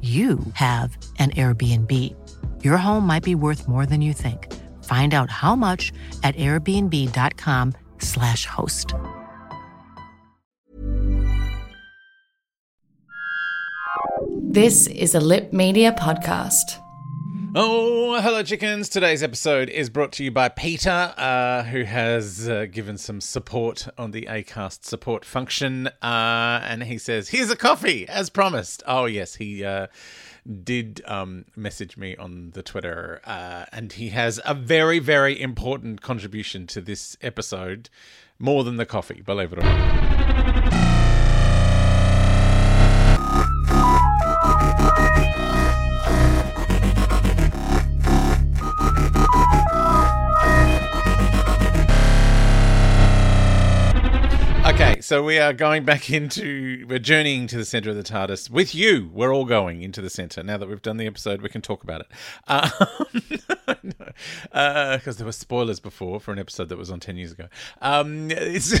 you have an Airbnb. Your home might be worth more than you think. Find out how much at airbnb.com/slash host. This is a Lip Media podcast. Oh, hello, chickens. Today's episode is brought to you by Peter, uh, who has uh, given some support on the ACAST support function. Uh, and he says, Here's a coffee, as promised. Oh, yes, he uh, did um, message me on the Twitter. Uh, and he has a very, very important contribution to this episode, more than the coffee, believe it or not. So we are going back into, we're journeying to the center of the TARDIS with you. We're all going into the center. Now that we've done the episode, we can talk about it. Because uh, uh, there were spoilers before for an episode that was on 10 years ago. Um, it's.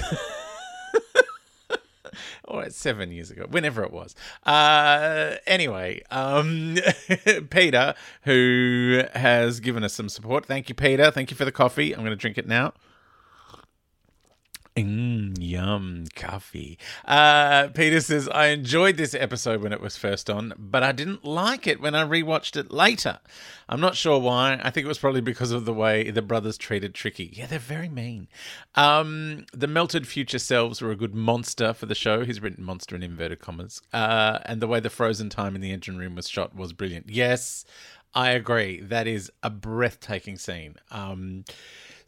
or seven years ago, whenever it was. Uh, anyway, um, Peter, who has given us some support. Thank you, Peter. Thank you for the coffee. I'm going to drink it now. Mm, yum, coffee. Uh, Peter says, I enjoyed this episode when it was first on, but I didn't like it when I rewatched it later. I'm not sure why. I think it was probably because of the way the brothers treated Tricky. Yeah, they're very mean. Um, the melted future selves were a good monster for the show. He's written monster in inverted commas. Uh, and the way the frozen time in the engine room was shot was brilliant. Yes, I agree. That is a breathtaking scene. Um,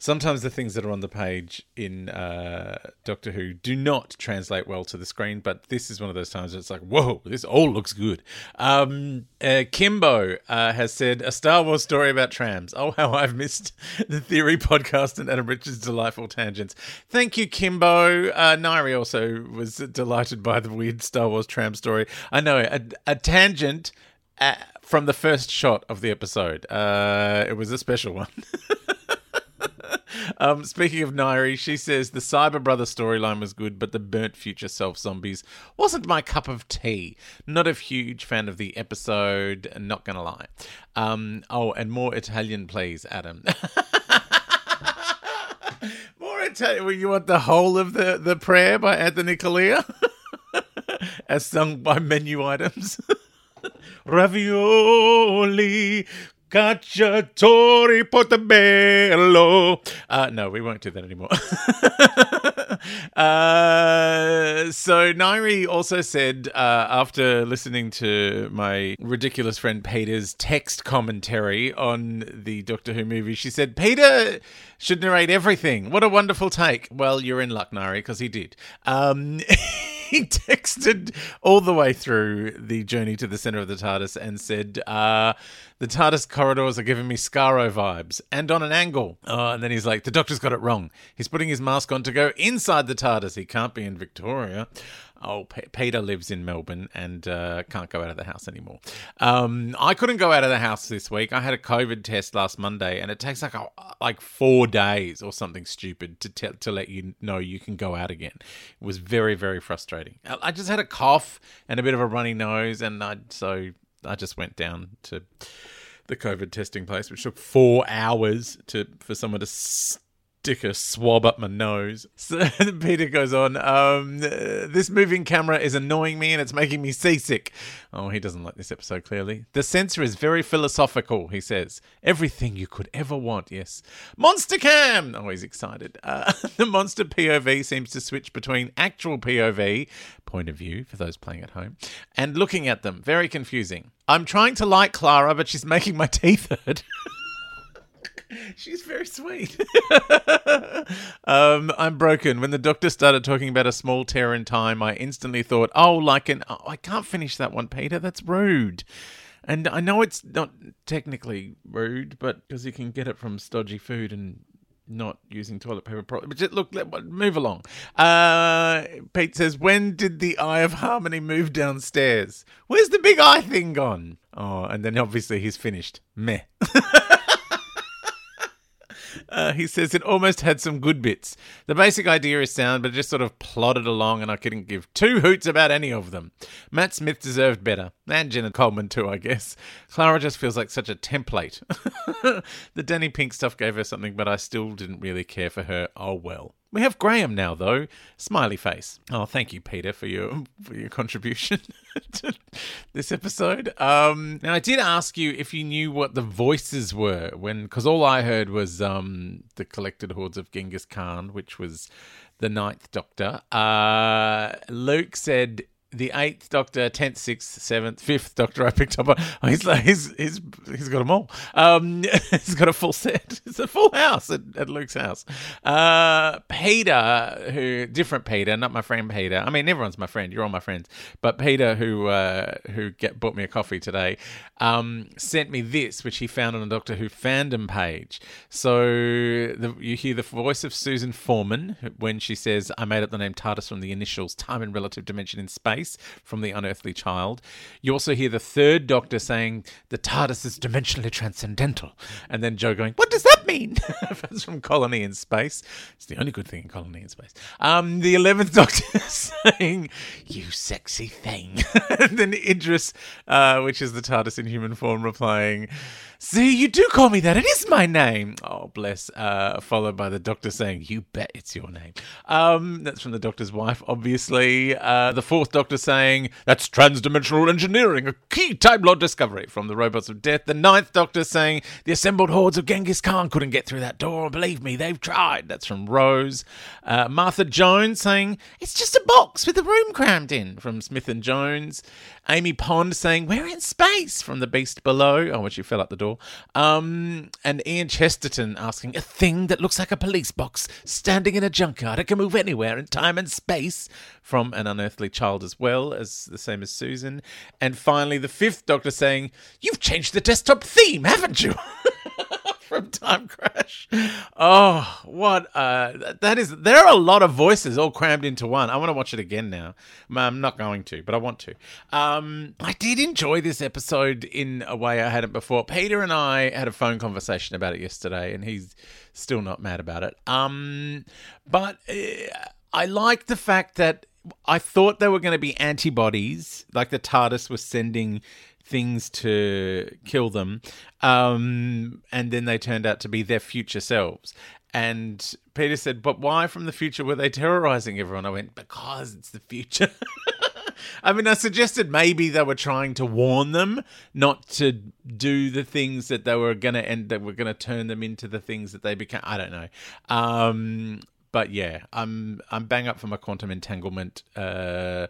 sometimes the things that are on the page in uh, Doctor Who do not translate well to the screen, but this is one of those times where it's like, whoa, this all looks good. Um, uh, Kimbo uh, has said a Star Wars story about trams. Oh, how I've missed the Theory podcast and Adam Richard's delightful tangents. Thank you, Kimbo. Uh, Nairi also was delighted by the weird Star Wars tram story. I know a, a tangent. Uh, from the first shot of the episode. Uh, it was a special one. Um, speaking of Nairi, she says the Cyber Brother storyline was good, but the burnt future self zombies wasn't my cup of tea. Not a huge fan of the episode, not gonna lie. Um, oh, and more Italian, please, Adam. more Italian. Well, you want the whole of the, the prayer by Anthony Callea? As sung by menu items. Ravioli Cacciatore Portobello. Uh, no, we won't do that anymore. uh, so Nairi also said uh, after listening to my ridiculous friend Peter's text commentary on the Doctor Who movie, she said Peter should narrate everything. What a wonderful take. Well, you're in luck, Nairi, because he did. Um, he texted all the way through the journey to the center of the TARDIS and said, uh, the TARDIS corridors are giving me Skaro vibes and on an angle. Oh, and then he's like, the doctor's got it wrong. He's putting his mask on to go inside the TARDIS. He can't be in Victoria. Oh, P- Peter lives in Melbourne and uh, can't go out of the house anymore. Um, I couldn't go out of the house this week. I had a COVID test last Monday, and it takes like a, like four days or something stupid to te- to let you know you can go out again. It was very very frustrating. I just had a cough and a bit of a runny nose, and I so I just went down to the COVID testing place, which took four hours to for someone to stick a swab up my nose. So Peter goes on, um, this moving camera is annoying me and it's making me seasick. Oh, he doesn't like this episode, clearly. The sensor is very philosophical, he says. Everything you could ever want, yes. Monster Cam! Oh, he's excited. Uh, the monster POV seems to switch between actual POV, point of view for those playing at home, and looking at them. Very confusing. I'm trying to like Clara, but she's making my teeth hurt. She's very sweet. um, I'm broken. When the doctor started talking about a small tear in time, I instantly thought, oh, like an. Oh, I can't finish that one, Peter. That's rude. And I know it's not technically rude, but because you can get it from stodgy food and not using toilet paper properly. But just, look, let, move along. Uh, Pete says, when did the Eye of Harmony move downstairs? Where's the big eye thing gone? Oh, and then obviously he's finished. Meh. Uh, he says it almost had some good bits. The basic idea is sound, but it just sort of plodded along, and I couldn't give two hoots about any of them. Matt Smith deserved better, and Jenna Coleman too, I guess. Clara just feels like such a template. the Danny Pink stuff gave her something, but I still didn't really care for her. Oh well. We have Graham now, though. Smiley face. Oh, thank you, Peter, for your for your contribution to this episode. Um, now, I did ask you if you knew what the voices were when, because all I heard was um, the collected hordes of Genghis Khan, which was the Ninth Doctor. Uh, Luke said the eighth Doctor, tenth, sixth, seventh, fifth Doctor. I picked up. Oh, he's like he's he's he's got them all. Um, he's got a full set. It's a full house at, at Luke's house. Uh, Peter, who different Peter, not my friend Peter. I mean, everyone's my friend. You're all my friends. But Peter, who uh, who get bought me a coffee today, um, sent me this, which he found on a Doctor Who fandom page. So the, you hear the voice of Susan Foreman when she says, "I made up the name TARDIS from the initials time and relative dimension in space." From the unearthly child. You also hear the third Doctor saying the TARDIS is dimensionally transcendental, and then Jo going, "What does that mean?" That's from Colony in Space. It's the only good thing in Colony in Space. Um, the eleventh Doctor saying, "You sexy thing," and then Idris, uh, which is the TARDIS in human form, replying. See, you do call me that. It is my name. Oh, bless. Uh, followed by the doctor saying, You bet it's your name. Um, that's from the doctor's wife, obviously. Uh, the fourth doctor saying, That's transdimensional engineering, a key Time Lord discovery from the robots of death. The ninth doctor saying, The assembled hordes of Genghis Khan couldn't get through that door. Believe me, they've tried. That's from Rose. Uh, Martha Jones saying, It's just a box with a room crammed in from Smith and Jones. Amy Pond saying, We're in space from the beast below. Oh, when she fell out the door. Um, and Ian Chesterton asking, A thing that looks like a police box standing in a junkyard. It can move anywhere in time and space from an unearthly child as well, as the same as Susan. And finally, the fifth doctor saying, You've changed the desktop theme, haven't you? from Time Crash. Oh, what uh that is there are a lot of voices all crammed into one. I want to watch it again now. I'm not going to, but I want to. Um I did enjoy this episode in a way I hadn't before. Peter and I had a phone conversation about it yesterday and he's still not mad about it. Um but uh, I like the fact that I thought there were going to be antibodies, like the TARDIS was sending things to kill them, um, and then they turned out to be their future selves. And Peter said, "But why from the future were they terrorizing everyone?" I went, "Because it's the future." I mean, I suggested maybe they were trying to warn them not to do the things that they were going to end, that were going to turn them into the things that they became. I don't know. Um, but yeah, I'm I'm bang up for my quantum entanglement uh,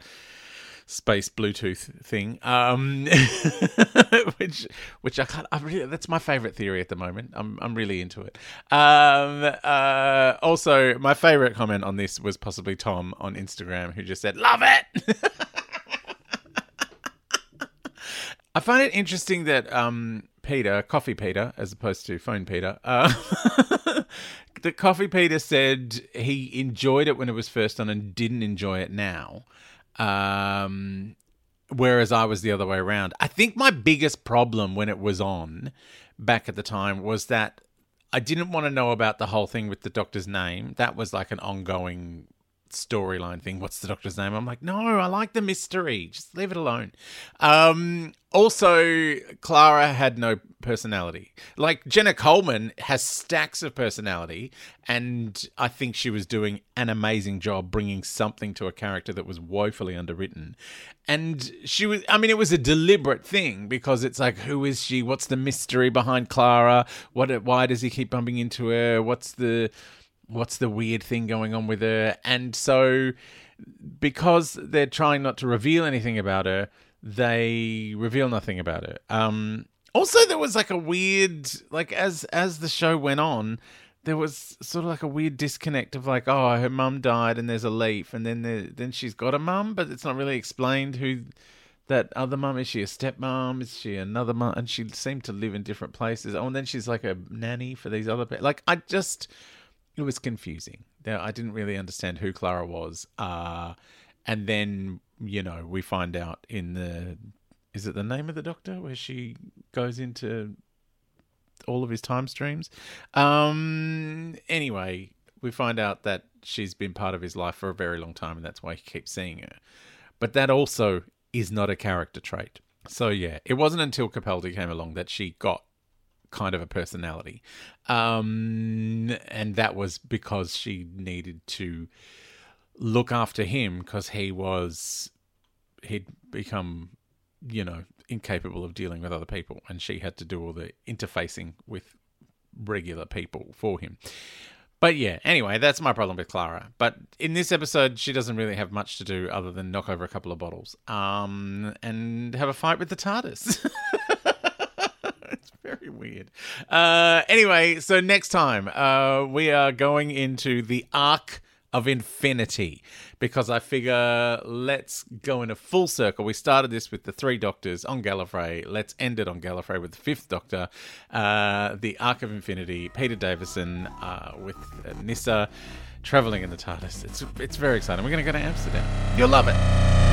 space Bluetooth thing, um, which which I can't. I really that's my favorite theory at the moment. I'm I'm really into it. Um, uh, also, my favorite comment on this was possibly Tom on Instagram, who just said, "Love it." I find it interesting that um, Peter, Coffee Peter, as opposed to Phone Peter, uh, that Coffee Peter said he enjoyed it when it was first on and didn't enjoy it now. Um, whereas I was the other way around. I think my biggest problem when it was on back at the time was that I didn't want to know about the whole thing with the doctor's name. That was like an ongoing storyline thing. What's the doctor's name? I'm like, no, I like the mystery. Just leave it alone. Um, also, Clara had no personality. Like Jenna Coleman has stacks of personality, and I think she was doing an amazing job bringing something to a character that was woefully underwritten. And she was, I mean, it was a deliberate thing because it's like, who is she? What's the mystery behind Clara? What? Why does he keep bumping into her? What's the what's the weird thing going on with her? And so, because they're trying not to reveal anything about her, they reveal nothing about her. Um, also, there was like a weird, like as as the show went on, there was sort of like a weird disconnect of like, oh, her mum died, and there's a leaf, and then there, then she's got a mum, but it's not really explained who that other mum is. She a stepmom? Is she another mum? And she seemed to live in different places. Oh, and then she's like a nanny for these other people. Like I just it was confusing. I didn't really understand who Clara was. Uh, and then, you know, we find out in the. Is it the name of the doctor where she goes into all of his time streams? Um, anyway, we find out that she's been part of his life for a very long time and that's why he keeps seeing her. But that also is not a character trait. So, yeah, it wasn't until Capaldi came along that she got kind of a personality. Um, and that was because she needed to look after him because he was, he'd become, you know, incapable of dealing with other people. And she had to do all the interfacing with regular people for him. But yeah, anyway, that's my problem with Clara. But in this episode, she doesn't really have much to do other than knock over a couple of bottles um, and have a fight with the TARDIS. very weird. Uh, anyway, so next time uh, we are going into the arc of infinity because I figure let's go in a full circle. We started this with the three doctors on Gallifrey. Let's end it on Gallifrey with the fifth doctor, uh, the arc of infinity, Peter Davison uh, with Nyssa traveling in the TARDIS. It's it's very exciting. We're going to go to Amsterdam. You'll love it.